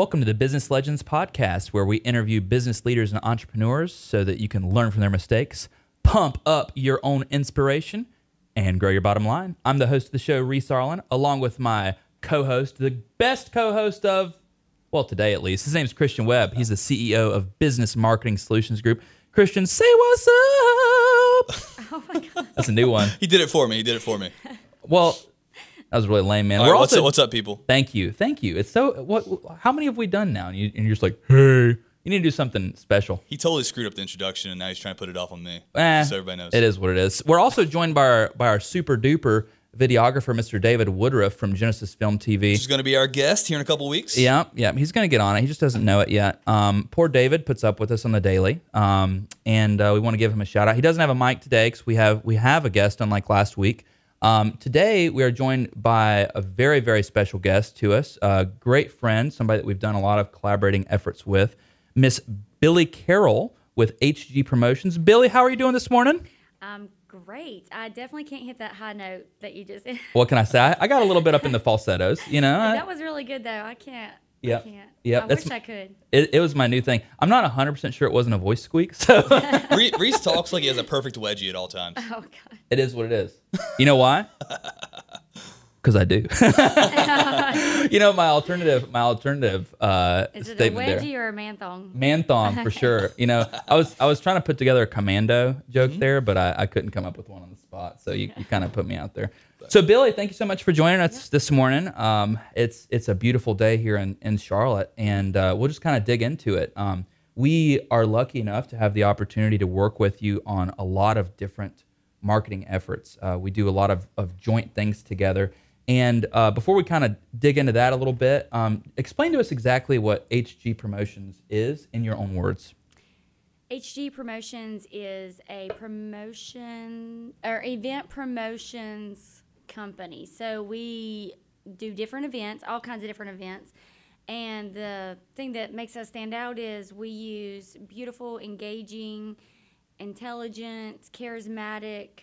Welcome to the Business Legends podcast, where we interview business leaders and entrepreneurs so that you can learn from their mistakes, pump up your own inspiration, and grow your bottom line. I'm the host of the show, Reese Arlen, along with my co host, the best co host of, well, today at least. His name's Christian Webb. He's the CEO of Business Marketing Solutions Group. Christian, say what's up. Oh my god. That's a new one. He did it for me. He did it for me. Well, that was really lame, man. All We're right, what's, also up, what's up, people? Thank you, thank you. It's so what? How many have we done now? And, you, and you're just like, hey, you need to do something special. He totally screwed up the introduction, and now he's trying to put it off on me. Eh, so everybody knows. It is what it is. We're also joined by our by our super duper videographer, Mr. David Woodruff from Genesis Film TV. He's going to be our guest here in a couple weeks. Yeah, yeah, he's gonna get on it. He just doesn't know it yet. Um, poor David puts up with us on the daily, um, and uh, we want to give him a shout out. He doesn't have a mic today because we have we have a guest, unlike last week. Um, today we are joined by a very very special guest to us, a great friend, somebody that we've done a lot of collaborating efforts with, Miss Billy Carroll with HG Promotions. Billy, how are you doing this morning? Um, great. I definitely can't hit that high note that you just. What can I say? I, I got a little bit up in the falsettos, you know. That was really good though. I can't. Yep. I can't. Yep, I that's wish m- I could. it, it was my new thing. I'm not 100% sure it wasn't a voice squeak, so. Reese talks like he has a perfect wedgie at all times. Oh god. It is what it is. You know why? Because I do. you know my alternative. My alternative uh, Is it a statement there. wedgie or a man thong? Man thong for sure. You know, I was I was trying to put together a commando joke there, but I, I couldn't come up with one on the spot. So you, you kind of put me out there. So Billy, thank you so much for joining us this morning. Um, it's it's a beautiful day here in, in Charlotte, and uh, we'll just kind of dig into it. Um, we are lucky enough to have the opportunity to work with you on a lot of different marketing efforts. Uh, we do a lot of, of joint things together. And uh, before we kind of dig into that a little bit, um, explain to us exactly what HG Promotions is in your own words. HG Promotions is a promotion or event promotions company. So we do different events, all kinds of different events. And the thing that makes us stand out is we use beautiful, engaging, intelligent, charismatic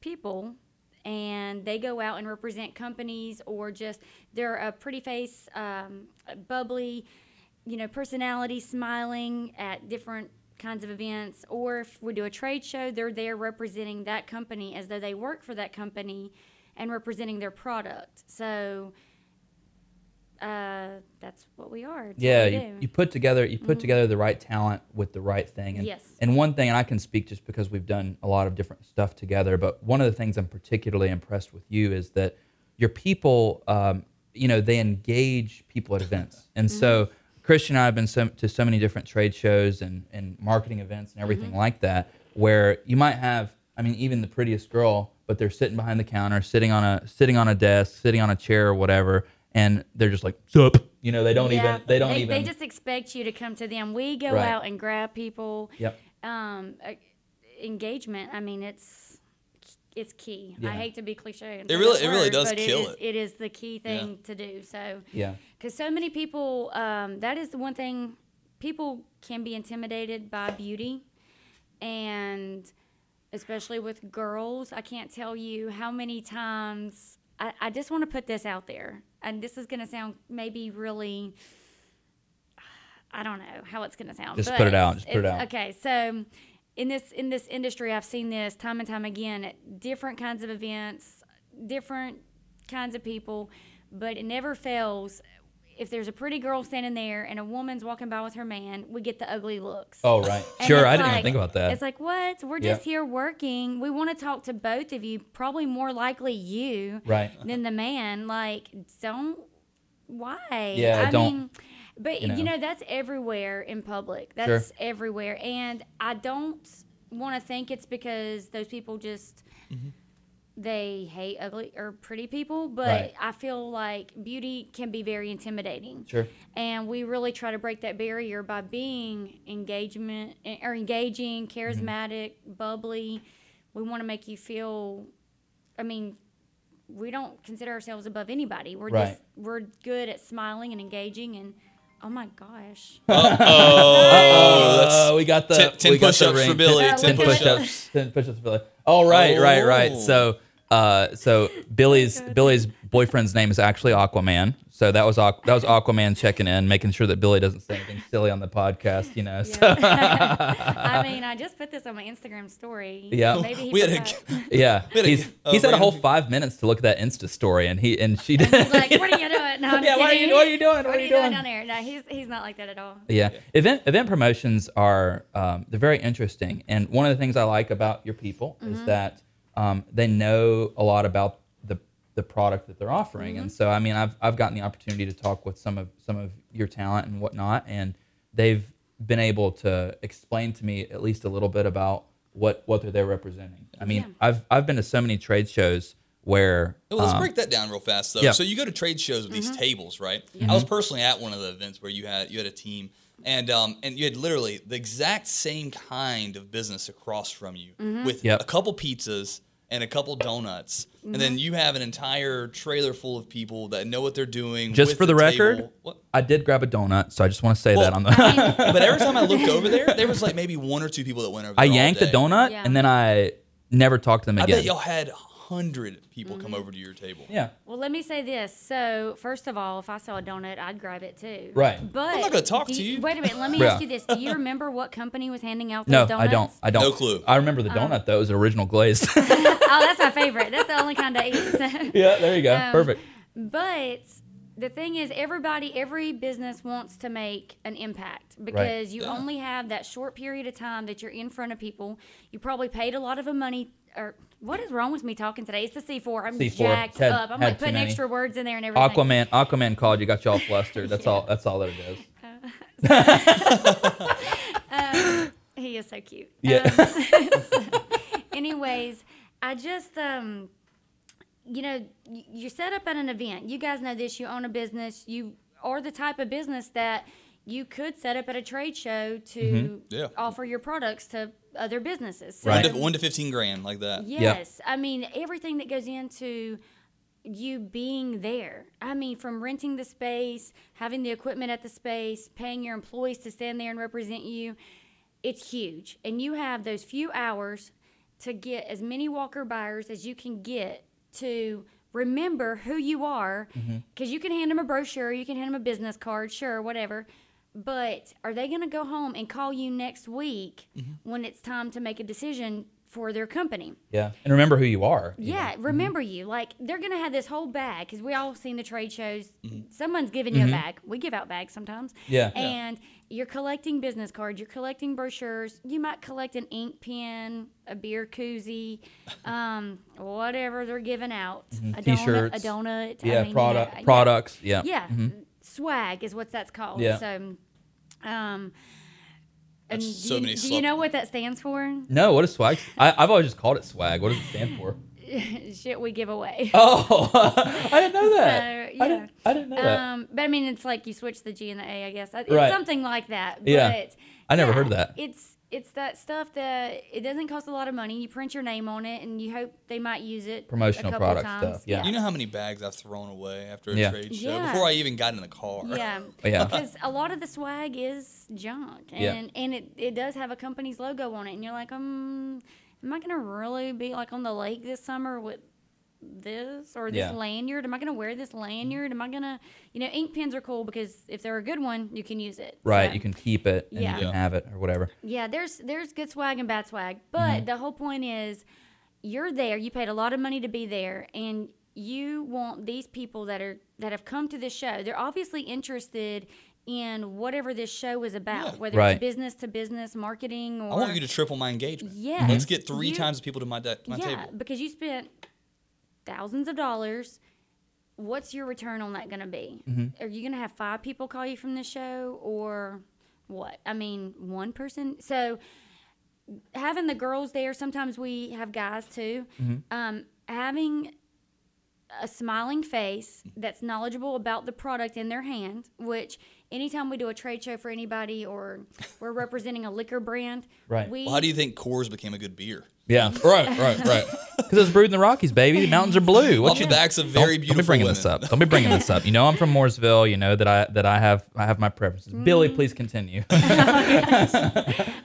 people and they go out and represent companies or just they're a pretty face um, bubbly you know personality smiling at different kinds of events or if we do a trade show they're there representing that company as though they work for that company and representing their product so uh, that's what we are what Yeah, we you. Mm-hmm. you put together you put together the right talent with the right thing. And, Yes. And one thing, and I can speak just because we've done a lot of different stuff together, but one of the things I'm particularly impressed with you is that your people, um, you know, they engage people at events. And so Mm-hmm. Christian and I have been so, to so many different trade shows and, and marketing events and everything Mm-hmm. like like that, where you might have, I mean, even the prettiest girl, but they're sitting behind the counter, sitting on a sitting on a desk, sitting on a chair or whatever, and they're just like, "Sup?" You know, they don't Yeah, even they don't they, even They just expect you to come to them. We go Right. out and grab people. Yep. Um, uh, engagement. I mean, it's it's key. Yeah. I hate to be cliche. and It really- that it really does kill it. Is, it. it is the key thing to do. So, Yeah. Because so many people, um, that is the one thing. People can be intimidated by beauty, and especially with girls. I can't tell you how many times. I, I just want to put this out there, and this is going to sound maybe really. I don't know how it's going to sound. Just put it out, just put it out. Okay, so in this in this industry, I've seen this time and time again at different kinds of events, different kinds of people, but it never fails. If there's a pretty girl standing there and a woman's walking by with her man, we get the ugly looks. Oh, right. And sure, I didn't even think about that. It's like, what? We're Yeah. just here working. We want to talk to both of you, probably more likely you Right. than the man. Like, don't. Why? Yeah, I don't- mean, but you you know. know. that's everywhere in public. That's everywhere, and I don't want to think it's because those people just mm-hmm. They hate ugly or pretty people, but Right. I feel like beauty can be very intimidating. Sure. And we really try to break that barrier by being engagement or engaging, Mm-hmm. charismatic, bubbly. We want to make you feel I mean, we don't consider ourselves above anybody. We're Right. just we're good at smiling and engaging and oh my gosh. Oh, that's Uh, we got the ten- ten we got the push-ups for ring. Billy, Ten, 10 ten push-ups. push-ups. Ten push-ups for Billy. Oh right, right, right. Oh. So, uh, so Billy's. Billy's boyfriend's name is actually Aquaman. So that was Aqu- that was Aquaman checking in, making sure that Billy doesn't say anything silly on the podcast. You know. So, I mean, I just put this on my Instagram story. Yeah. Maybe he We had a- forgot. yeah, had he's a he's had a whole five minutes to look at that Insta story, and he and she did. Like, what are you doing? No, I'm Yeah, what are you- kidding. what are you doing? What What are are you you doing doing? down there? No, he's he's not like that at all. Yeah. Event event promotions are um, they're very interesting, and one of the things I like about your people Mm-hmm. is that um, they know a lot about the the product that they're offering, Mm-hmm. and so I mean I've I've gotten the opportunity to talk with some of some of your talent and whatnot, and they've been able to explain to me at least a little bit about what what they're they're representing. I mean Yeah. I've I've been to so many trade shows where Well, let's um, break that down real fast, though. yeah. So you go to trade shows with Mm-hmm. these tables, right? I was personally at one of the events where you had you had a team, and um, and you had literally the exact same kind of business across from you Mm-hmm. with Yep. a couple pizzas and a couple donuts, and then you have an entire trailer full of people that know what they're doing. just with for the, record. What? I did grab a donut, so I just want to say that on the. But every time I looked over there, there was like maybe one or two people that went over. I there yanked the day. donut Yeah. and then I never talked to them again. I again. bet y'all had hundred people Mm-hmm. come over to your table. yeah. Well, let me say this. So, first of all, if I saw a donut, I'd grab it too. Right. But I'm not gonna talk do to you. Wait a minute. Let me Yeah. ask you this. Do you remember what company was handing out those No, donuts? I don't. I don't. No clue. I remember the donut though. It was original glazed. oh, that's my favorite. That's the only kind I eat. so. yeah, there you go. Um, Perfect. But the thing is, everybody, every business wants to make an impact because you Yeah. only have that short period of time that you're in front of people. You probably paid a lot of a money. Or what is wrong with me talking today? It's the C4. I'm C4. jacked Had- up. I'm like putting extra words in there and everything. Aquaman. Aquaman called you. Got you all flustered. That's all. That's all that it is. He is so cute. Yeah. Um, anyways, I just um you know, you're set up at an event. You guys know this, you own a business, you are the type of business that you could set up at a trade show to mm-hmm. Yeah. offer your products to other businesses. So, Right. One to, one to fifteen grand, like that. Yes. I mean, everything that goes into you being there. I mean, from renting the space, having the equipment at the space, paying your employees to stand there and represent you, it's huge. And you have those few hours to get as many walker buyers as you can get to remember who you are mm-hmm. because you can hand them a brochure, you can hand them a business card, sure, whatever. But are they going to go home and call you next week when it's time to make a decision for their company? Yeah. And remember who you are. you Yeah, know. remember you. Like they're gonna have this whole bag because we all seen the trade shows. Someone's giving Mm-hmm. you a bag. We give out bags sometimes. Yeah. Yeah. And you're collecting business cards. You're collecting brochures. You might collect an ink pen, a beer koozie, um, whatever they're giving out. A donut. A Mm-hmm. T-shirts. donut. I Yeah. mean, you know, product. yeah. Products. Yeah. Yeah, swag is what that's called. Yeah. So, um, and That's do, so you, many do you slop- know what that stands for? No. What is swag? I, I've always just called it swag. What does it stand for? Shit, we give away. Oh, I didn't know that. So, I yeah. didn't. I didn't know that. Um, but I mean, it's like you switch the G and the A, I guess. It's Right. something like that. But Yeah. I never yeah, heard that. It's it's that stuff that it doesn't cost a lot of money. You print your name on it, and you hope they might use it. Promotional a couple product times. stuff, yeah. You know how many bags I've thrown away after a Yeah. trade show Yeah. before I even got in the car? Yeah. Yeah. Because a lot of the swag is junk, and Yeah. and it, it does have a company's logo on it, and you're like, um, am I gonna really be like on the lake this summer with this or this Yeah. lanyard? Am I gonna wear this lanyard? Am I gonna, you know, ink pens are cool because if they're a good one, you can use it. Right. So- You can keep it and Yeah. you can have it or whatever. yeah, there's there's good swag and bad swag, but Mm-hmm. the whole point is you're there. You paid a lot of money to be there, and you want these people that are that have come to this show. They're obviously interested in whatever this show is about, Yeah. whether Right. it's business to business marketing or I want you to triple my engagement. Yes. Let's get three You- times the people to my, de- my yeah, table. because you spent thousands of dollars. What's your return on that going to be? Mm-hmm. Are you going to have five people call you from the show or what? I mean, one person. So having the girls there, sometimes we have guys too. Mm-hmm. Um, having a smiling face that's knowledgeable about the product in their hand, which anytime we do a trade show for anybody or we're representing a liquor brand, Right. we Well, how do you think Coors became a good beer? Yeah. Right. Right. Right. Because it's brewed in the Rockies, baby. The mountains are blue. What Off you the backs of very don't, beautiful Don't be bringing women. this up. Don't be bringing this up. You know I'm from Mooresville. You know that I that I have I have my preferences. Billy, Mm. please continue.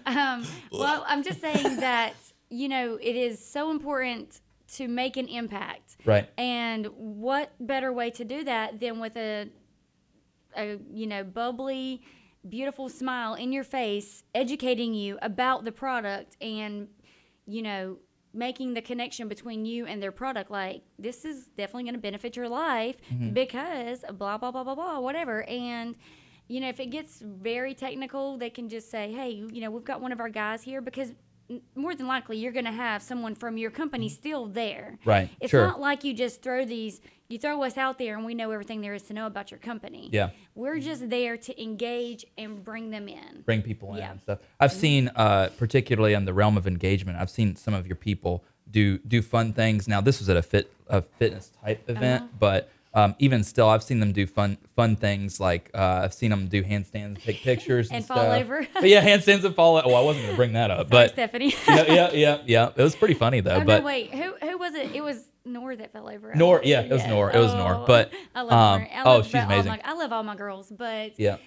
Um, well, I'm just saying that you know it is so important to make an impact. Right. And what better way to do that than with a, a you know, bubbly, beautiful smile in your face, educating you about the product and, you know, making the connection between you and their product. Like, this is definitely going to benefit your life mm-hmm. because blah, blah, blah, blah, blah, whatever. And, you know, if it gets very technical, they can just say, hey, you know, we've got one of our guys here because more than likely you're going to have someone from your company still there. Right, It's sure. not like you just throw these, you throw us out there and we know everything there is to know about your company. Yeah. We're just there to engage and bring them in. bring people in Yeah. and stuff. I've seen, uh, particularly in the realm of engagement, I've seen some of your people do do fun things. Now, this was at a fit a fitness type event, Uh-huh. but um, even still, I've seen them do fun fun things like uh, I've seen them do handstands, take pictures, and, And fall stuff. over. But yeah, handstands and fall. Oh, I wasn't to bring that up, Sorry, but Stephanie. yeah, yeah, yeah, yeah. It was pretty funny though. oh, but no, wait. Who, who was it? It was Nor that fell over. Nor, yeah, it was Nor. It was Nor. Oh, But, I love um, Nor. I oh, she's amazing. my- I love all my girls, but yeah,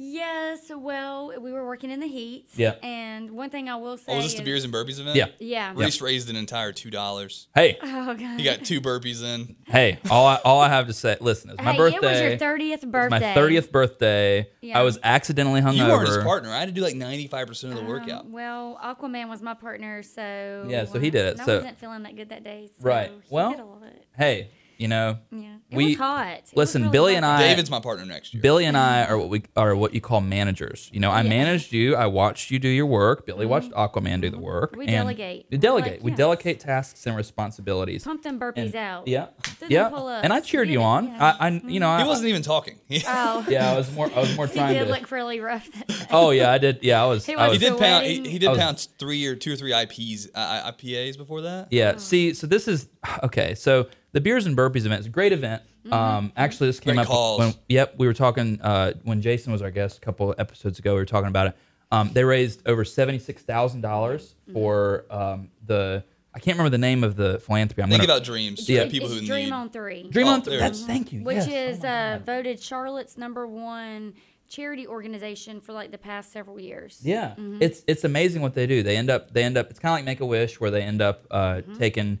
yes, well, we were working in the heat. Yeah. And one thing I will say Oh, was this is, the beers and burpees event? yeah. Yeah. Reese raised an entire two dollars. Hey, Oh god. He got two burpees in. hey. All I, all I have to say. Listen, it's my hey, birthday. it was your thirtieth birthday. my 30th birthday. Yeah. I was accidentally hungover. You weren't his partner. I had to do like ninety five percent of the Um, workout. well, Aquaman was my partner, so Yeah, so he did it, and so- I wasn't feeling that good that day. So Right. he Well, did a lot. Hey, you know, Yeah. It we- was hot. It was listen, really Billy hot and I- David's my partner next year. Billy and I are what we are what you call managers. You know, I Yeah. managed you. I watched you do your work. Billy watched Aquaman do the work. We and delegate. We delegate. like, we yes. delegate tasks and responsibilities. Pump them burpees And- out. Yeah, Do them yeah. pull-ups. And I cheered Get you on. yeah. I, I, you know, I, he wasn't even talking. Oh. Yeah, I was more. I was more He trying did to. look really rough. Oh yeah, I did. Yeah, I was. He I was he did pound. He, he did was- pound three or two or three IPs, uh, IPAs before that. Yeah. See, so this is okay. So the beers and burpees event is a great event. Mm-hmm. Um, actually, this came Great up calls. when yep we were talking uh, when Jason was our guest a couple of episodes ago. We were talking about it. Um, they raised over seventy six thousand dollars Mm-hmm. for um, the I can't remember the name of the philanthropy. I'm Think gonna about dreams. Yeah. Yeah. People it's who Dream need. on Three. Dream Oh, on. Three. That's thank you. which yes. is Oh uh, voted Charlotte's number one charity organization for like the past several years. Yeah, Mm-hmm. it's it's amazing what they do. They end up they end up. It's kind of like Make a Wish, where they end up uh, Mm-hmm. taking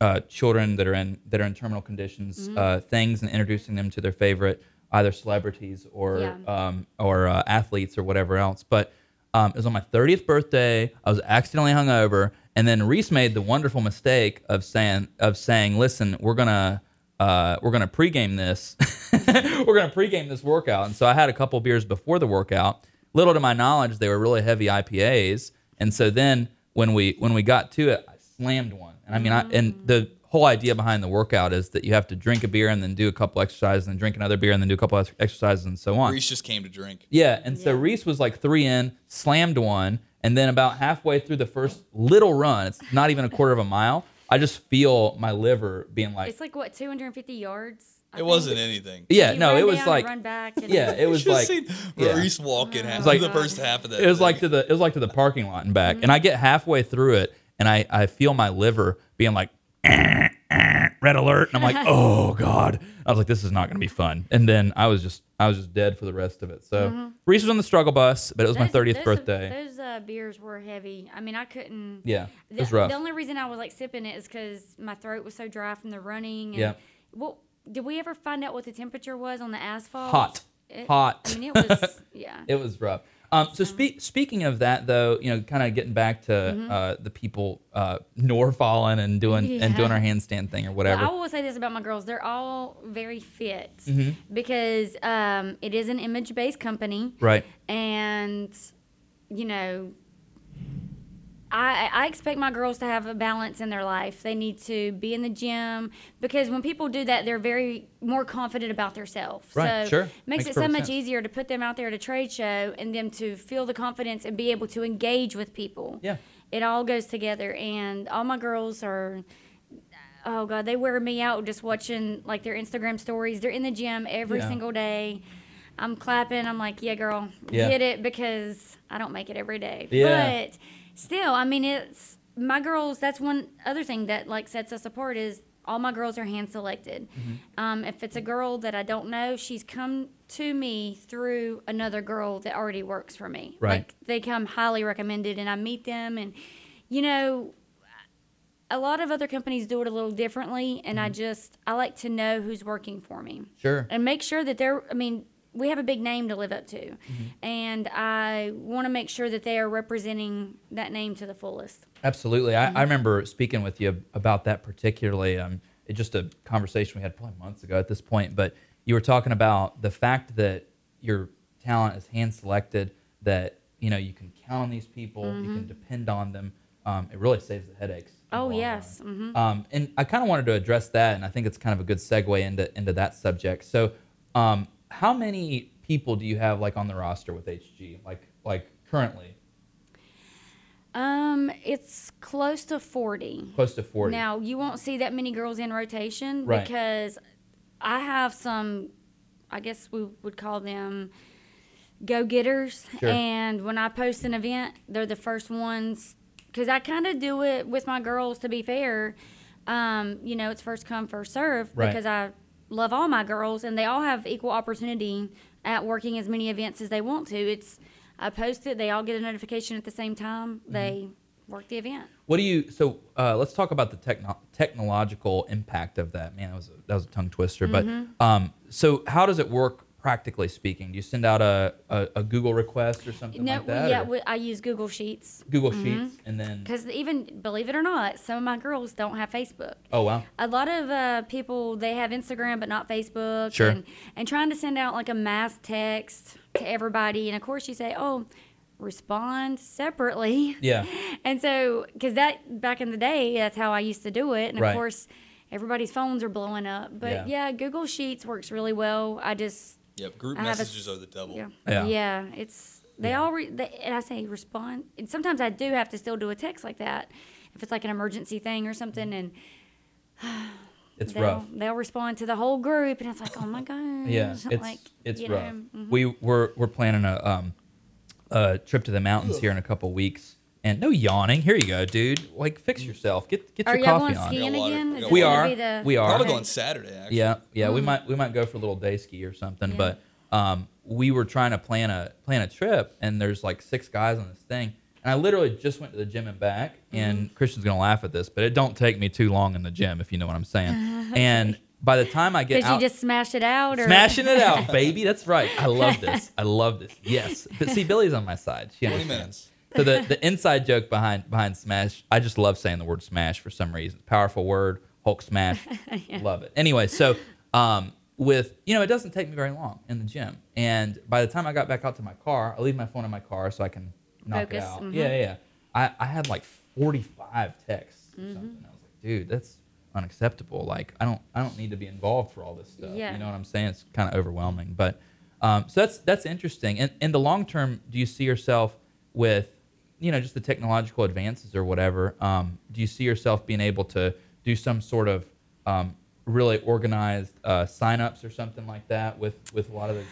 uh, children that are in that are in terminal conditions Mm-hmm. uh, things and introducing them to their favorite either celebrities or Yeah. um, or uh, athletes or whatever else. But um, it was on my 30th birthday. I was accidentally hungover, and then Reese made the wonderful mistake of saying of saying, "Listen, we're gonna." Uh, we're gonna pregame this. we're gonna pregame this workout, and so I had a couple beers before the workout. Little to my knowledge, they were really heavy IPAs, and so then when we when we got to it, I slammed one. And I mean, I and the whole idea behind the workout is that you have to drink a beer and then do a couple exercises, and then drink another beer and then do a couple ex- exercises, and so on. Reese just came to drink. Yeah, and so Yeah. Reese was like three in, slammed one, and then about halfway through the first little run, it's not even a quarter of a mile. I just feel my liver being like, It's like what 250 yards. I It think? wasn't anything. yeah, You no, run it was down like, run back. And yeah, it was like, seen yeah. Reese walking oh It half like- the first half of that. it was thing. like to the, it was like to the parking lot and back, and I get halfway through it, and I, I feel my liver being like, "Eh, eh, red alert, and I'm like, oh god, I was like, this is not going to be fun, and then I was just, I was just dead for the rest of it. So Reese was on the struggle bus, but it was my 30th those- birthday. Those uh, beers were heavy. I mean, I couldn't. Yeah, it The, was rough. the only reason I was like sipping it is because my throat was so dry from the running. And, Yeah. Well, did we ever find out what the temperature was on the asphalt? Hot. It- Hot. I mean, it was. Yeah. It was rough. Um, so speak, speaking of that, though, you know, kind of getting back to Mm-hmm. uh, the people uh, nor falling and doing and doing our handstand thing or Well, whatever. I will say this about my girls: they're all very fit Mm-hmm. because um, it is an image-based company, right. and you know, I, I expect my girls to have a balance in their life. They need to be in the gym because when people do that, they're very more confident about themselves. Right, so sure. makes, Makes it so much sense. easier to put them out there at a trade show and them to feel the confidence and be able to engage with people. Yeah. It all goes together, and all my girls are oh god, they wear me out just watching like their Instagram stories. They're in the gym every Yeah. single day. I'm clapping. I'm like, yeah, girl, Yeah. get it because I don't make it every day. Yeah. But still, I mean, it's my girls. That's one other thing that like sets us apart is all my girls are hand selected. Mm-hmm. Um, if it's a girl that I don't know, she's come to me through another girl that already works for me. Right. Like they come highly recommended, and I meet them, and you know, a lot of other companies do it a little differently, and Mm-hmm. I just I like to know who's working for me Sure. and make sure that they're. I mean, we have a big name to live up to, Mm-hmm. and I want to make sure that they are representing that name to the fullest. Absolutely. I, I remember speaking with you about that particularly. Um, it's just a conversation we had probably months ago at this point, but you were talking about the fact that your talent is hand selected, that you know you can count on these people, you can depend on them. Um, it really saves the headaches. Oh, yes. Mhm. Um, and I kind of wanted to address that, and I think it's kind of a good segue into into that subject. So, um, how many people do you have like on the roster with HG, like like currently? Um, it's close to forty. Close to forty. Now you won't see that many girls in rotation Right. because I have some. I guess we would call them go getters. Sure. And when I post an event, they're the first ones because I kind of do it with my girls. To be fair, um, you know, it's first come first serve Right. because I love all my girls and they all have equal opportunity at working as many events as they want to. It's I post it, they all get a notification at the same time. Mm-hmm. They work the event. What do you? So uh, let's talk about the techno- technological impact of that. Man, that was a, that was a tongue twister. Mm-hmm. But um, so how does it work practically speaking? Do you send out a, a, a Google request or something No, like that? yeah, we, I use Google Sheets Google Sheets, and then because even believe it or not, some of my girls don't have Facebook. oh wow, A lot of uh, people they have Instagram but not Facebook. Sure. And, and trying to send out like a mass text to everybody, and of course you say, oh, respond separately. yeah, And so, because that back in the day, that's how I used to do it. And Right. of course, everybody's phones are blowing up. But Yeah. yeah, Google Sheets works really well. I just Yep, group I have a messages s- are the devil. yeah, Yeah. yeah, it's they Yeah. all re- they, and I say respond. And sometimes I do have to still do a text like that if it's like an emergency thing or something, and it's they'll rough. they'll respond to the whole group, and it's like, oh my gosh, Yeah, it's like, it's you rough. know, mhm. We we're we're planning a um a trip to the mountains here in a couple weeks. And no yawning. Here you go, dude. Like fix yourself. Get get Are your y'all coffee going on. skiing Got water. again? We Is got this We gonna are. be the- We are. Probably Okay. going Saturday. Actually. Yeah, yeah, we Mm. might we might go for a little day ski or something, Yeah. but um, we were trying to plan a plan a trip, and there's like six guys on this thing, and I literally just went to the gym and back. Mm-hmm. And Christian's gonna laugh at this, but it don't take me too long in the gym if you know what I'm saying. and by the time I get Did you out, just smash it out? Or? smashing it out, baby. That's right. I love this. I love this. Yes, but see, Billy's on my side. She 20 understands. minutes. So the, the inside joke behind behind smash, I just love saying the word smash for some reason. Powerful word, Hulk smash, love it. Anyway, so um, with you know, it doesn't take me very long in the gym, and by the time I got back out to my car, I leave my phone in my car so I can knock Focus, it out. mhm. Yeah, yeah, yeah. I, I had like forty five texts or Mm-hmm. something. I was like, dude, that's unacceptable. Like I don't I don't need to be involved for all this stuff. Yeah. You know what I'm saying? It's kind of overwhelming, but. Um, so that's that's interesting. And in the long term, do you see yourself with you know just the technological advances or whatever um, do you see yourself being able to do some sort of um, really organized uh, sign-ups or something like that with with a lot of the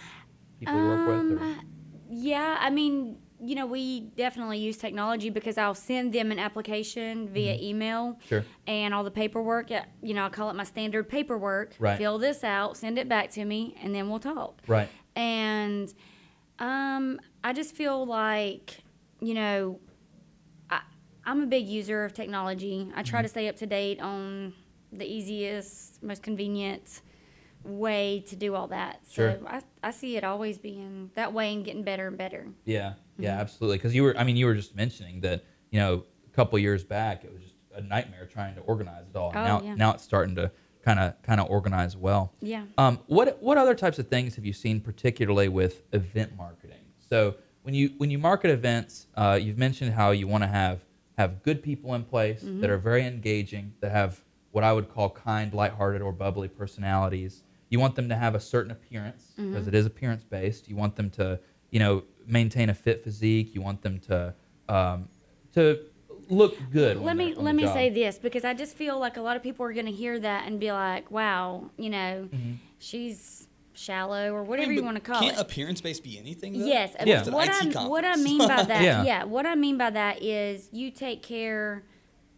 people you work with or? Um, Yeah, I mean, you know, we definitely use technology because I'll send them an application via Mm-hmm. email. Sure. And all the paperwork, uh, you know, I call it my standard paperwork. Right. Fill this out, send it back to me, and then we'll talk. right And um, I just feel like, you know, I, I'm a big user of technology. I Mm-hmm. try to stay up to date on the easiest, most convenient way to do all that. Sure. So I, I see it always being that way and getting better and better. yeah yeah Mm-hmm. absolutely because you were i mean you were just mentioning that you know a couple years back it was just a nightmare trying to organize it all Oh, now yeah. now it's starting to kind of kind of organize well Yeah. Um, what what other types of things have you seen, particularly with event marketing? So when you when you market events, uh, you've mentioned how you want to have have good people in place Mm-hmm. that are very engaging, that have what I would call kind, lighthearted, or bubbly personalities. You want them to have a certain appearance Mm-hmm. because it is appearance based. You want them to you know maintain a fit physique. You want them to um, to look good. let me let me job. say this because I just feel like a lot of people are going to hear that and be like, "Wow, you know, Mm-hmm. she's shallow or I whatever mean, you want to call can't it." appearance based be anything? Though? Yes. Yeah. It's an What IT I what I mean by that, Yeah. yeah. what I mean by that is you take care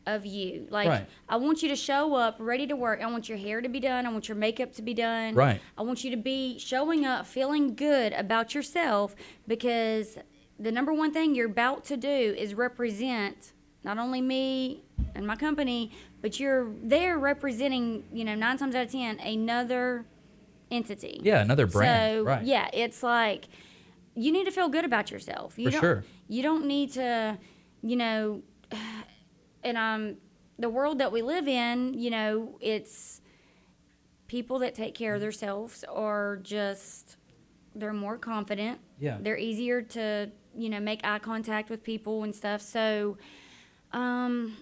of you. Like Right. I want you to show up ready to work. I want your hair to be done. I want your makeup to be done. Right. I want you to be showing up feeling good about yourself because the number one thing you're about to do is represent not only me and my company, but you're there representing, you know, nine times out of ten another entity. Yeah, another brand. So right. yeah, it's like you need to feel good about yourself. You For don't, sure. You don't need to, you know, and um, the world that we live in, you know, it's people that take care of themselves are just they're more confident. Yeah. They're easier to, you know, make eye contact with people and stuff. So, um,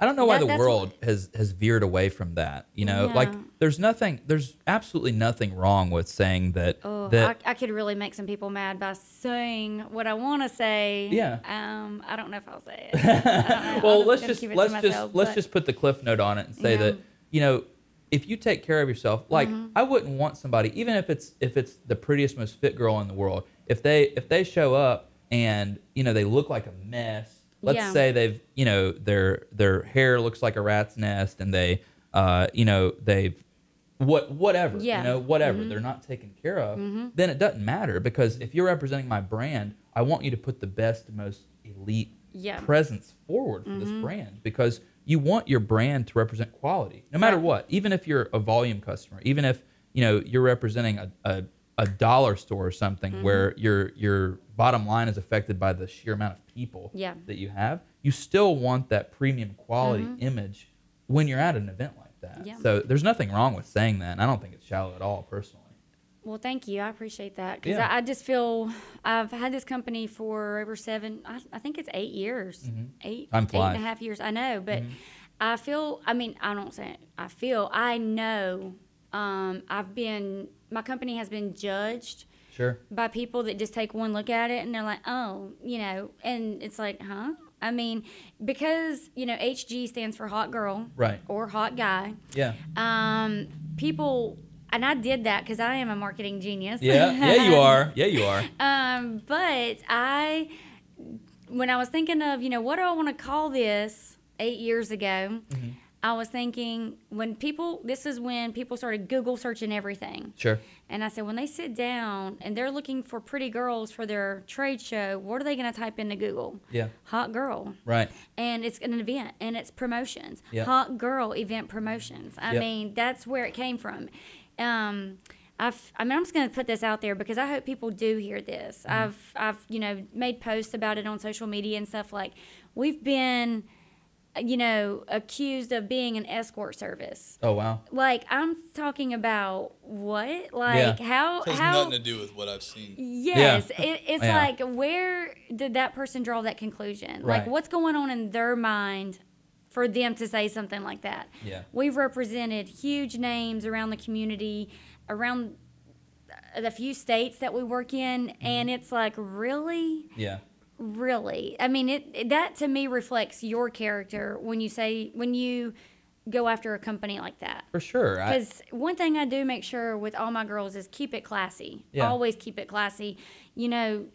I don't know why That- the world has has veered away from that. You know, like there's nothing, there's absolutely nothing wrong with saying that oh, that I, I could really make some people mad by saying what I want to say. Yeah. Um, I don't know if I'll say it. I don't know. well, let's just keep it to let's just myself, let's just put the cliff note on it and say Yeah. that you know if you take care of yourself, like Mm-hmm. I wouldn't want somebody, even if it's if it's the prettiest, most fit girl in the world, if they if they show up and you know they look like a mess. Let's Yeah. say they've you know their their hair looks like a rat's nest and they uh you know they've what whatever Yeah. you know whatever they're not taken care of then it doesn't matter because if you're representing my brand i want you to put the best most elite Yeah. Mm-hmm. presence forward for this brand because you want your brand to represent quality no matter Right. what even if you're a volume customer even if you know you're representing a, a, a dollar store or something Mm-hmm. where your your bottom line is affected by the sheer amount of people Yeah. that you have you still want that premium quality image when you're at an event like that Mm-hmm. Yeah. so there's nothing wrong with saying that and i don't think it's shallow at all personally Well, thank you. I appreciate that because Yeah. I, I just feel I've had this company for over seven. I, I think it's eight years, eight, Time eight flies. and a half years. I know, but I feel. I mean, I don't say it. I feel. I know. Um, I've been. My company has been judged sure by people that just take one look at it and they're like, oh, you know, and it's like, huh? I mean, because you know, HG stands for hot girl, Right. or hot guy. yeah Um, people, and I did that because I am a marketing genius. yeah yeah you are yeah you are um, but I, when I was thinking of, you know, what do I want to call this eight years ago, Mm-hmm. I was thinking when people, this is when people started Google searching everything. sure And I said, when they sit down and they're looking for pretty girls for their trade show, what are they going to type into Google? yeah Hot girl. right And it's an event and it's promotions. Yep. Hot girl event promotions. I Yep. mean, that's where it came from. Um, I've, I mean, I'm just going to put this out there because I hope people do hear this. Mm-hmm. I've, I've, you know, made posts about it on social media and stuff like we've been, you know, accused of being an escort service. oh wow Like I'm talking about what? Like how It has how nothing to do with what I've seen. Yes, it, it's Yeah. like where did that person draw that conclusion? Right. Like what's going on in their mind for them to say something like that? Yeah. We've represented huge names around the community, around the few states that we work in, Mm-hmm. and it's like really, yeah really. I mean, it that to me reflects your character when you say when you go after a company like that. for sure Because one thing I do make sure with all my girls is keep it classy. Yeah. Always keep it classy. You know,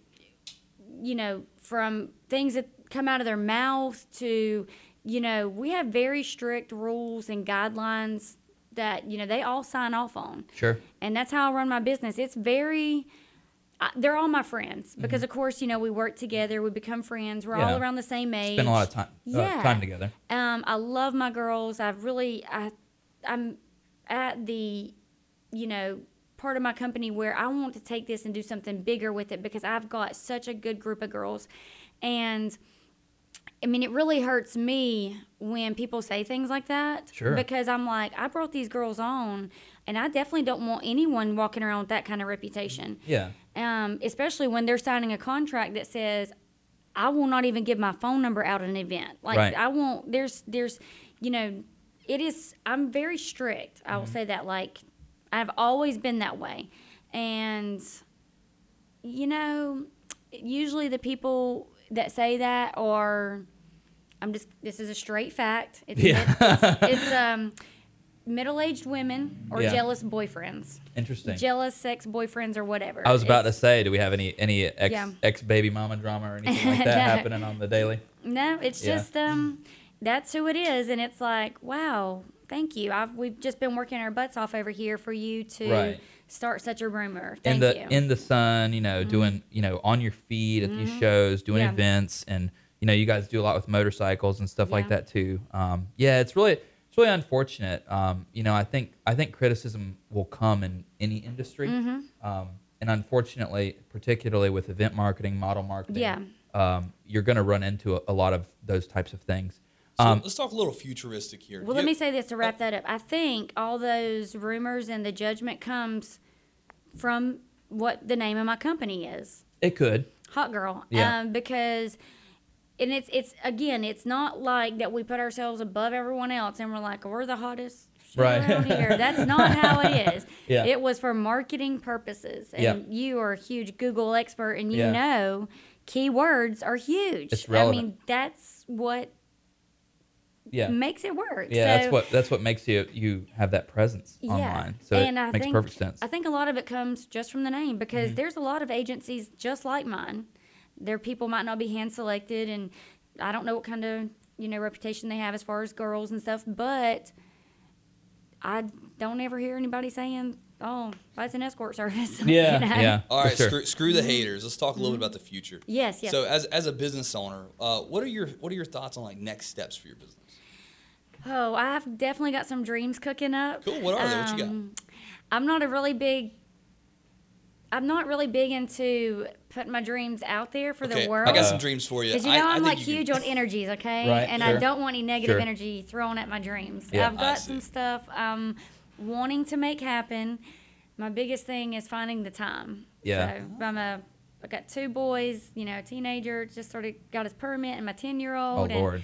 you know, from things that come out of their mouth to, you know, we have very strict rules and guidelines that you know they all sign off on, sure and that's how I run my business. It's very. I, they're all my friends because, of course, you know we work together, we become friends. We're Mm-hmm. Yeah. all around the same age. spend a lot of time uh, Yeah. time together Um, I love my girls. I've really, I, I'm at the, you know, part of my company where I want to take this and do something bigger with it because I've got such a good group of girls, and I mean, it really hurts me when people say things like that. Sure. Because I'm like, I brought these girls on, and I definitely don't want anyone walking around with that kind of reputation. yeah Um, especially when they're signing a contract that says, I will not even give my phone number out at an event. Like Right. I won't. There's, there's, you know, it is. I'm very strict. I Mm-hmm. will say that. Like, I've always been that way, and you know, usually the people that say that are, I'm just. This is a straight fact. It's, Yeah. it's, it's um, middle-aged women or Yeah. jealous boyfriends interesting jealous sex boyfriends or whatever. I was about to say, do we have any any ex Yeah. ex baby mama drama or anything like that No. happening on the daily? No, it's Yeah. just um, that's who it is, and it's like, wow, thank you. I've we've just been working our butts off over here for you to Right. start such a rumor. in Thank the you. Mm-hmm. in the sun, you know, doing you know on your feet at these shows, doing Yeah. events, and you know, you guys do a lot with motorcycles and stuff like that too. Um, yeah, it's really it's really unfortunate. Um, you know, I think I think criticism will come in any industry, Mm-hmm. um, and unfortunately, particularly with event marketing, model marketing, Yeah. um, you're going to run into a, a lot of those types of things. So Um, let's talk a little futuristic here. Well, You- let me say this to wrap that up. I think all those rumors and the judgment comes from what the name of my company is. it could, Hot Girl. Yeah. Um, because and it's it's again, it's not like that we put ourselves above everyone else and we're like, we're the hottest show Right. here. That's not how it is. Yeah. It was for marketing purposes. And Yeah. you are a huge Google expert and you Yeah. know keywords are huge. It's I mean, that's what yeah, makes it work. yeah. So- that's what that's what makes you you have that presence online. So and it I makes think, perfect sense. I think a lot of it comes just from the name because Mm-hmm. there's a lot of agencies just like mine. Their people might not be hand selected, and I don't know what kind of you know reputation they have as far as girls and stuff. But I don't ever hear anybody saying, "Oh, that's an escort service." you yeah, know? yeah. All for right, sure. screw, screw the haters. Let's talk a little bit about the future. Yes, yes. So, as, as a business owner, uh, what are your what are your thoughts on like next steps for your business? Oh, I've definitely got some dreams cooking up. Cool. What are they? What you got? Um, I'm not a really big. I'm not really big into putting my dreams out there for Okay, the world. I got some dreams for you. Because you know I I'm think like huge can- on energies, okay? Right, and sure. I don't want any negative Sure. energy thrown at my dreams. Yeah. I've I got some stuff I'm wanting to make happen. My biggest thing is finding the time. Yeah. So I'm a I got two boys, you know, a teenager just sort of got his permit and my ten year old. Oh old. Lord,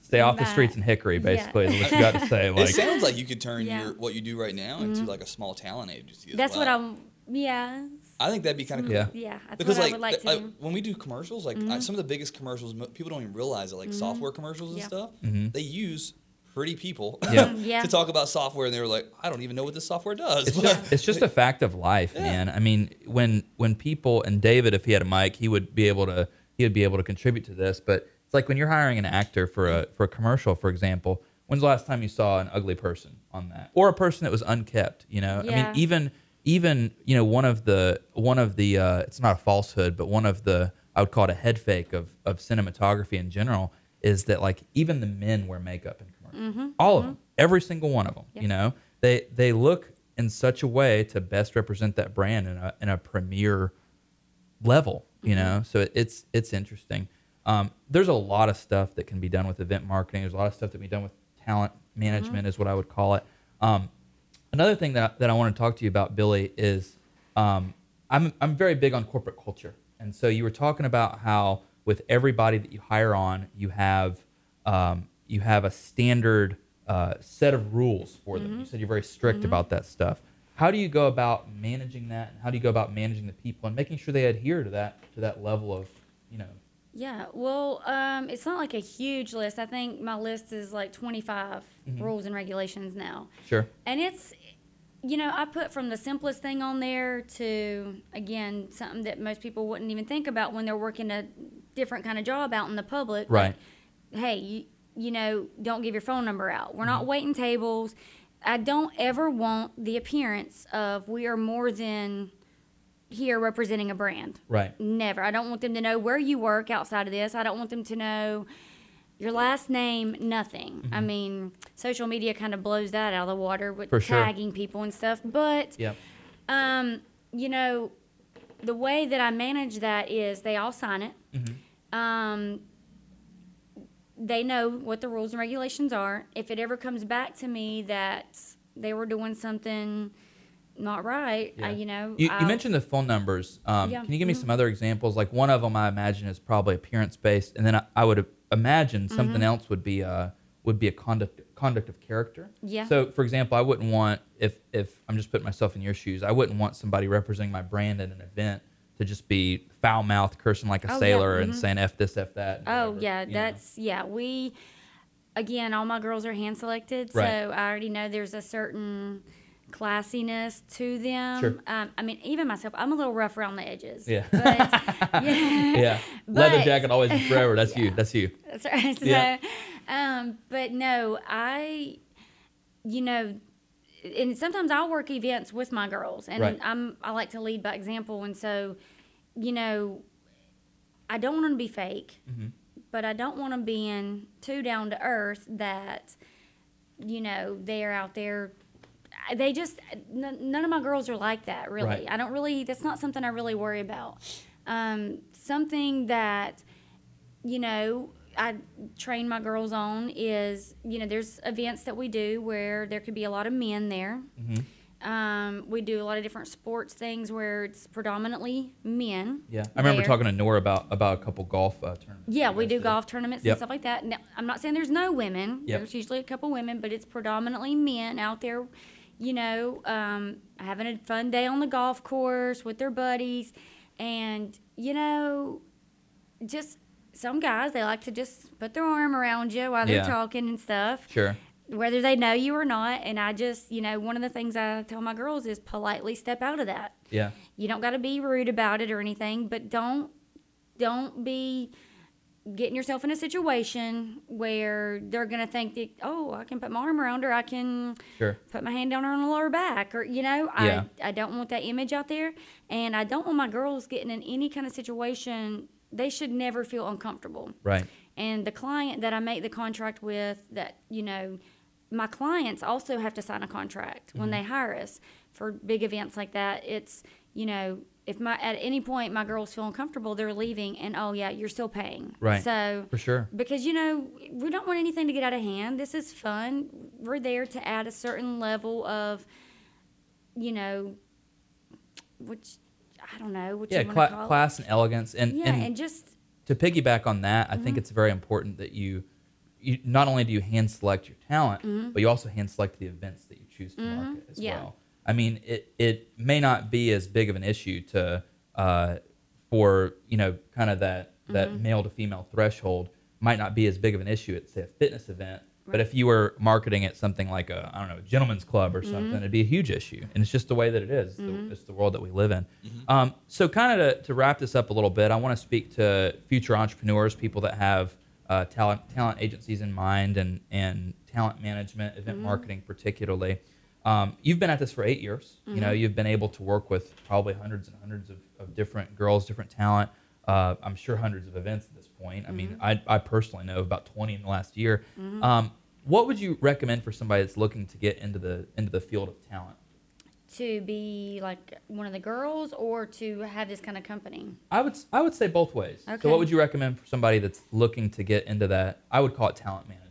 stay off the streets in Hickory. yeah. Basically, is what you got to say. It Like, sounds like you could turn Yeah. your what you do right now into like a small talent agency. As That's what. I'm yeah. I think that'd be kind of cool. Yeah. Yeah. Because what like, I would like to I- Mm-hmm. when we do commercials, like I, some of the biggest commercials, people don't even realize it. Like software commercials and Yeah. stuff, Mhm. they use pretty people Yeah. Yeah. to talk about software, and they were like, "I don't even know what this software does." it's just it's just a fact of life, man. I mean, when when people and David, if he had a mic, he would be able to he would be able to contribute to this. But it's like when you're hiring an actor for a for a commercial, for example. When's the last time you saw an ugly person on that, or a person that was unkept? You know, I mean, even even you know one of the one of the uh, it's not a falsehood, but one of the I would call it a head fake of of cinematography in general is that like even the men wear makeup in commercials, mm-hmm. all of mm-hmm. them, every single one of them. You know, they they look in such a way to best represent that brand in a in a premier level. You mm-hmm. know, so it, it's it's interesting. Um, there's a lot of stuff that can be done with event marketing. There's a lot of stuff that can be done with talent management, is what I would call it. Um, another thing that, that I want to talk to you about, Billy, is um, I'm I'm very big on corporate culture, and so you were talking about how with everybody that you hire on, you have um, you have a standard uh, set of rules for them. You said you're very strict about that stuff. How do you go about managing that? And how do you go about managing the people and making sure they adhere to that to that level of you know? Yeah, well, um, it's not like a huge list. I think my list is like 25 Mm-hmm. rules and regulations now. Sure. And it's, you know, I put from the simplest thing on there to, again, something that most people wouldn't even think about when they're working a different kind of job out in the public. Right. Like, hey, you, you know, don't give your phone number out. We're not Mm-hmm. waiting tables. I don't ever want the appearance of we are more than here representing a brand. Right. Never. I don't want them to know where you work outside of this. I don't want them to know your last name, nothing. Mm-hmm. I mean, social media kind of blows that out of the water with For sure. tagging people and stuff. But, Yep. um, you know, the way that I manage that is they all sign it. Mm-hmm. Um, they know what the rules and regulations are. If it ever comes back to me that they were doing something not right, I, you know, You, you mentioned the phone numbers. Um, Yeah. Can you give me some other examples? Like one of them, I imagine, is probably appearance based, and then I, I would imagine Mm-hmm. something else would be uh, would be a conduct conduct of character. Yeah. So, for example, I wouldn't want if if I'm just putting myself in your shoes, I wouldn't want somebody representing my brand at an event to just be foul mouthed, cursing like a Oh, yeah. sailor, and saying f this, f that. Oh whatever, yeah, you know? that's yeah. We again, all my girls are hand selected, Right. so I already know there's a certain classiness to them. Sure. Um, I mean, even myself, I'm a little rough around the edges. Yeah. But, yeah. yeah. Leather jacket always forever. That's you. That's you. That's right. So, Yeah. um, but no, I, you know, and sometimes I'll work events with my girls, and Right. I'm I like to lead by example, and so, you know, I don't want to be fake. Mm-hmm. but I don't want them being too down to earth that, you know, they're out there. They just, n- none of my girls are like that, really. Right. I don't really, that's not something I really worry about. Um, something that, you know, I train my girls on is, you know, there's events that we do where there could be a lot of men there. Mm-hmm. Um, we do a lot of different sports things where it's predominantly men. Yeah, I remember there. talking to Nora about about a couple golf uh, tournaments. Yeah, we do golf tournaments Yep. and stuff like that. Now, I'm not saying there's no women. Yep. There's usually a couple women, but it's predominantly men out there, you know, um, having a fun day on the golf course with their buddies. And, you know, just some guys, they like to just put their arm around you while they're Yeah. talking and stuff Sure. whether they know you or not. And I just, you know, one of the things I tell my girls is politely step out of that. Yeah. You don't got to be rude about it or anything, but don't don't be getting yourself in a situation where they're gonna think that oh I can put my arm around her, I can Sure. put my hand down her on her lower back, or you know Yeah. I I don't want that image out there, and I don't want my girls getting in any kind of situation. They should never feel uncomfortable Right. and the client that I make the contract with that you know my clients also have to sign a contract when Mm-hmm. they hire us for big events like that it's you know if my at any point my girls feel uncomfortable they're leaving and oh yeah you're still paying Right. so For sure. because you know we don't want anything to get out of hand this is fun we're there to add a certain level of you know which i don't know what Yeah, you want to cla- call class and elegance, and yeah and, and just to piggyback on that, I Mm-hmm. think it's very important that you, you not only do you hand select your talent, but you also hand select the events that you choose to market as Mm-hmm. Yeah. well. I mean, it it may not be as big of an issue to uh, for you know kind of that that Mm-hmm. male to female threshold might not be as big of an issue at say a fitness event. But if you were marketing at something like a I don't know a gentleman's club or Mm-hmm. something, it'd be a huge issue, and it's just the way that it is. It's, the, it's the world that we live in. Um, so, kind of to, to wrap this up a little bit, I want to speak to future entrepreneurs, people that have uh, talent talent agencies in mind, and and talent management, event marketing, particularly. Um, you've been at this for eight years. You know, you've been able to work with probably hundreds and hundreds of, of different girls, different talent. Uh, I'm sure hundreds of events at this point. I mean, I, I personally know about 20 in the last year. Um, what would you recommend for somebody that's looking to get into the into the field of talent? to be like one of the girls or to have this kind of company? I would I would say both ways. Okay. So, what would you recommend for somebody that's looking to get into that? I would call it talent management.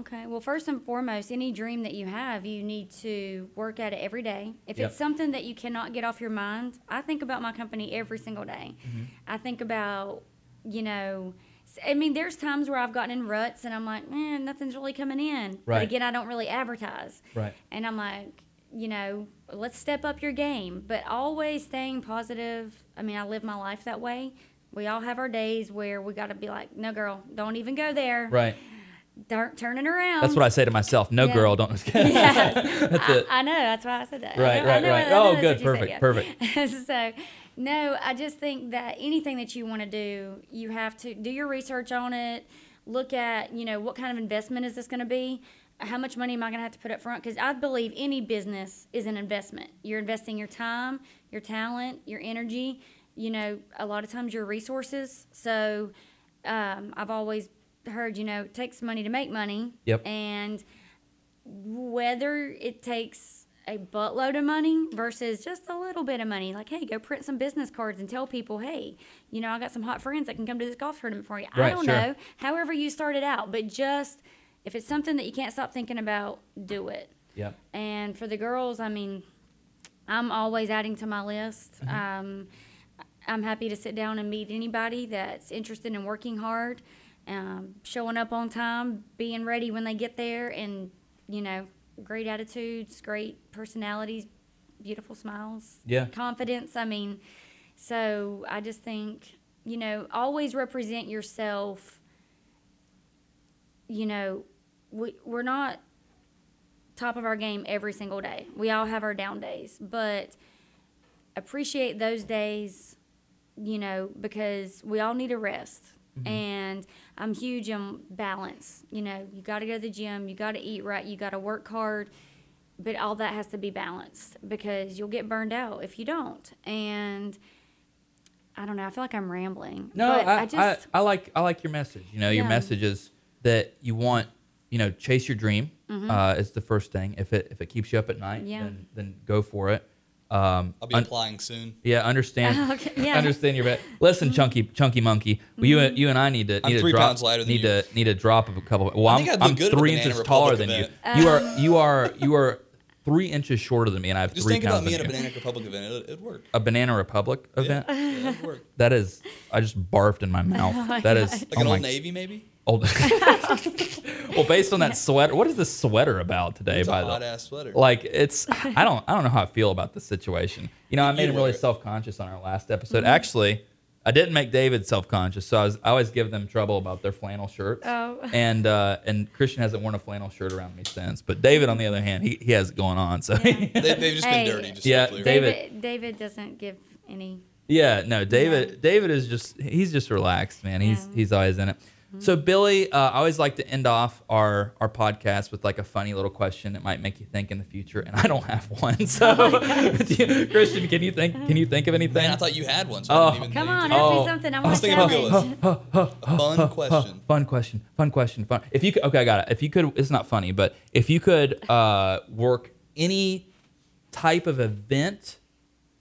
Okay. Well, first and foremost, any dream that you have, you need to work at it every day. If Yep. it's something that you cannot get off your mind, I think about my company every single day. Mm-hmm. I think about, you know, I mean, there's times where I've gotten in ruts and I'm like, man, nothing's really coming in. Right. But again, I don't really advertise. Right. And I'm like, you know, let's step up your game, but always staying positive. I mean, I live my life that way. We all have our days where we got to be like, no, girl, don't even go there. Right. Start turning around. That's what I say to myself. No, Yeah. girl, don't. Yes. that's I, it. I know. That's why I said that. Right, know- right, know- right. Oh, good. Perfect, said, Perfect, so, no, I just think that anything that you want to do, you have to do your research on it. Look at, you know, what kind of investment is this going to be? How much money am I going to have to put up front? Because I believe any business is an investment. You're investing your time, your talent, your energy. You know, a lot of times your resources. So, um, I've always heard, you know, it takes money to make money. Yep. And whether it takes a buttload of money versus just a little bit of money, like, hey, go print some business cards and tell people, hey, you know, I got some hot friends that can come to this golf tournament for you. I don't sure. know. However, you started out, but just if it's something that you can't stop thinking about, do it. Yep. And for the girls, I mean, I'm always adding to my list. Mm-hmm. Um, I'm happy to sit down and meet anybody that's interested in working hard, um, showing up on time, being ready when they get there, and you know, great attitudes, great personalities, beautiful smiles, Yeah. confidence. I mean, so I just think you know, always represent yourself. You know, we we're not top of our game every single day. We all have our down days, but appreciate those days, you know, because we all need a rest. And I'm huge on balance. You know, you got to go to the gym, you got to eat right, you got to work hard, but all that has to be balanced because you'll get burned out if you don't. And I don't know. I feel like I'm rambling. No, but I, I, just I, like I like your message. You know, your message is that you want, you know, chase your dream. Uh, is the first thing. If it if it keeps you up at night, Mm-hmm. Yeah. then then go for it. Um, I'll be un- applying soon. yeah, understand. Okay, yeah. Mm-hmm. Understand your bet. Listen, chunky chunky monkey. Well, you and you and I need to I'm need three to drop, pounds lighter than need you. to need a drop of a couple. Well, I I'm, think I'd look I'm good three Banana inches Republic taller than you. event. you are you are you are three inches shorter than me, and I have Just three think pounds about me at a. Banana Republic event. It'd, it'd work. A Banana Republic event. Yeah, yeah, it'd work. That is, I just barfed in my mouth. that is Like oh an my old Navy, maybe. Old. well, based on that sweater, what is this sweater about today? It's a by hot the ass sweater. like, it's I don't I don't know how I feel about this situation. You know, I made You him really self conscious on our last episode. Actually, I didn't make David self conscious, so I was I always give them trouble about their flannel shirts. Oh. And uh, and Christian hasn't worn a flannel shirt around me since. But David, on the other hand, he, he has it going on. So they, they've just Hey. been dirty. Just Yeah. David- David. David doesn't give any. Yeah, no, David. David is just he's just relaxed, man. He's Yeah. he's always in it. So Billy, uh, I always like to end off our our podcast with like a funny little question that might make you think in the future, and I don't have one. So, do you- Christian, can you think? Can you think of anything? Man, I thought you had one. So Oh. I didn't even Come know on, did. ask Oh. me something. I I want was to thinking about challenge. A fun question. Fun question. Fun question. Fun. If you could, okay, I got it. If you could, it's not funny, but if you could uh, work any type of event,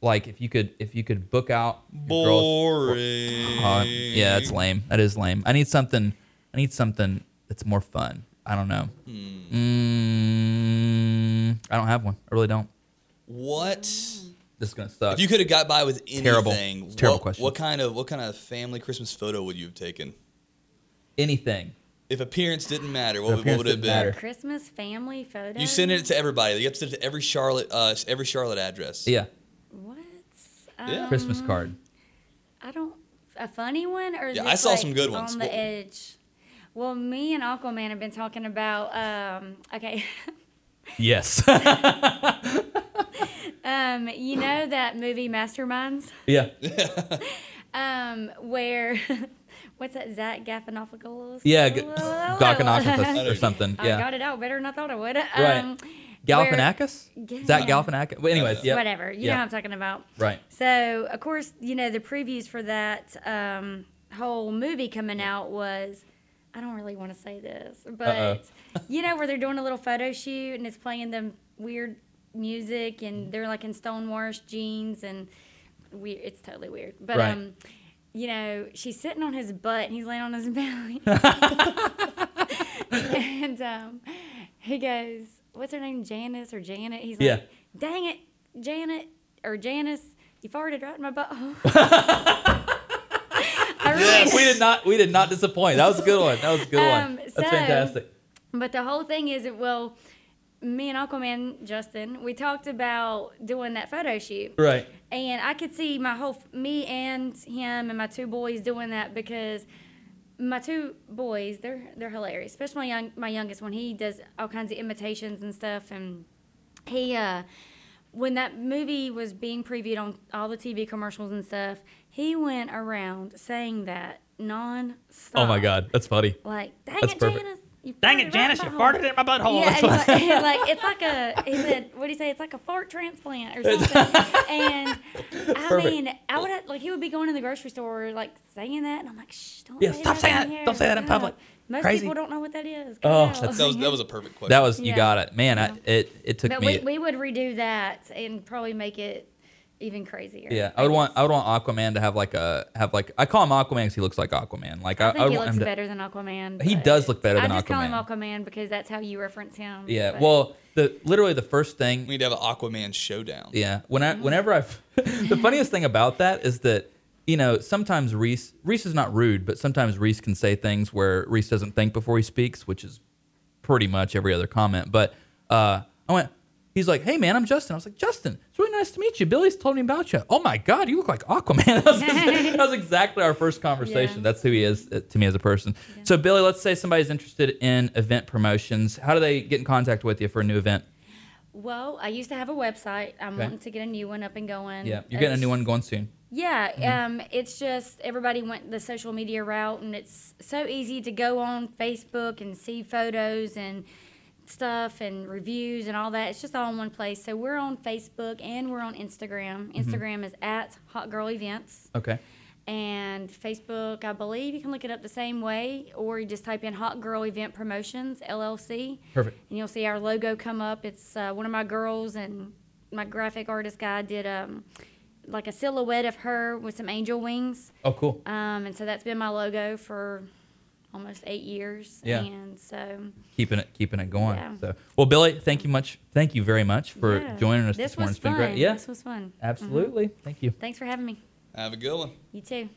like if you could, if you could book out your girls- Boring. Uh, yeah, that's lame. That is lame. I need something. I need something that's more fun. I don't know. Mm, I don't have one. I really don't. What? This is gonna suck. If you could have got by with anything, Terrible. It's a terrible question. what kind of what kind of family Christmas photo would you have taken? Anything. If appearance didn't matter, what, would- what would it have been? matter. Christmas family photo. You send it to everybody. You have to send it to every Charlotte, uh, every Charlotte address. Yeah. What? Yeah. Um, Christmas card. I don't. A funny one or Yeah, I saw like some good ones. on the What- edge. Well, me and Aquaman have been talking about. Um, okay. Yes. um, you know that movie Masterminds, yeah. um, where what's that? Zach Galifianakis. Yeah. G- Galifianakis or something. I Yeah. got it out better than I thought I would. Right. Um, where- Galifianakis. Yeah. Is that Galifianakis? Well, anyways, yeah. Whatever. You Yeah. know what I'm talking about. Right. So, of course, you know, the previews for that um, whole movie coming out was, I don't really want to say this, but, you know, where they're doing a little photo shoot and it's playing them weird music Mm-hmm. and they're like in stonewashed jeans and we it's totally weird. But, Right. um, you know, she's sitting on his butt and he's laying on his belly. and um, he goes, What's her name? Janice or Janet? He's Yeah. like, Dang it, Janet or Janice, you farted right in my butt. I really, we did not. We did not disappoint. That was a good one. That was a good Um, one. That's so- fantastic. But the whole thing is, it well, me and Aquaman Justin, we talked about doing that photo shoot. Right. And I could see my whole, me and him and my two boys doing that because my two boys, they're they're hilarious. Especially my young, my youngest one. He does all kinds of imitations and stuff. And he, uh, when that movie was being previewed on all the TV commercials and stuff, he went around saying that non-stop. Oh my God, that's funny. Like, dang That's it, perfect. Janice. You Dang it, Janice! You my farted hole." in my butthole. Yeah, That's and funny. he's like, like it's like a. He said, "What do you say? It's like a fart transplant or something." and I Perfect. mean, I would have, like he would be going in the grocery store like saying that, and I'm like, "Shh, don't Yeah, say stop that saying in that. here. Don't say that in Yeah. public. Most Crazy. people don't know what that is. Oh, Cut it out. that's- That was that was a perfect question. That was you Yeah. got it, man. I, it it took But me. we, we would redo that and probably make it even crazier. yeah, I would want I would want Aquaman to have like a have like I call him Aquaman because he looks like Aquaman. Like I, I think would he want looks him to. better than Aquaman. He does look better than Aquaman. I just call him Aquaman. Aquaman because that's how you reference him. Yeah. but- Well, the literally the first thing we need to have an Aquaman showdown. Yeah. When I whenever I the funniest thing about that is that you know sometimes Reese Reese is not rude, but sometimes Reese can say things where Reese doesn't think before he speaks, which is pretty much every other comment. But uh, I went. He's like, "Hey man, I'm Justin." I was like, "Justin, it's really nice to meet you." Billy's told me about you. Oh my God, you look like Aquaman. that, was, that was exactly our first conversation. Yeah. That's who he is uh, to me as a person. So Billy, let's say somebody's interested in event promotions. How do they get in contact with you for a new event? Well, I used to have a website. I'm Okay. wanting to get a new one up and going. Yeah, you're getting a new one going soon. Yeah, um, it's just everybody went the social media route, and it's so easy to go on Facebook and see photos and stuff and reviews and all that. It's just all in one place. So we're on Facebook and we're on Instagram. Instagram is at Hot Girl Events. Okay. And Facebook, I believe you can look it up the same way, or you just type in Hot Girl Event Promotions LLC, Perfect. and you'll see our logo come up. It's uh, one of my girls and my graphic artist guy did um, like a silhouette of her with some angel wings. Oh, cool. Um, and so that's been my logo for almost eight years. Yeah. And so keeping it keeping it going. Yeah. So, well, Billy, thank you much. Thank you very much for yeah. joining us this this morning. was It's been great. Yeah, This was fun. Mm-hmm. absolutely. Thank you. Thanks for having me. Have a good one. You too.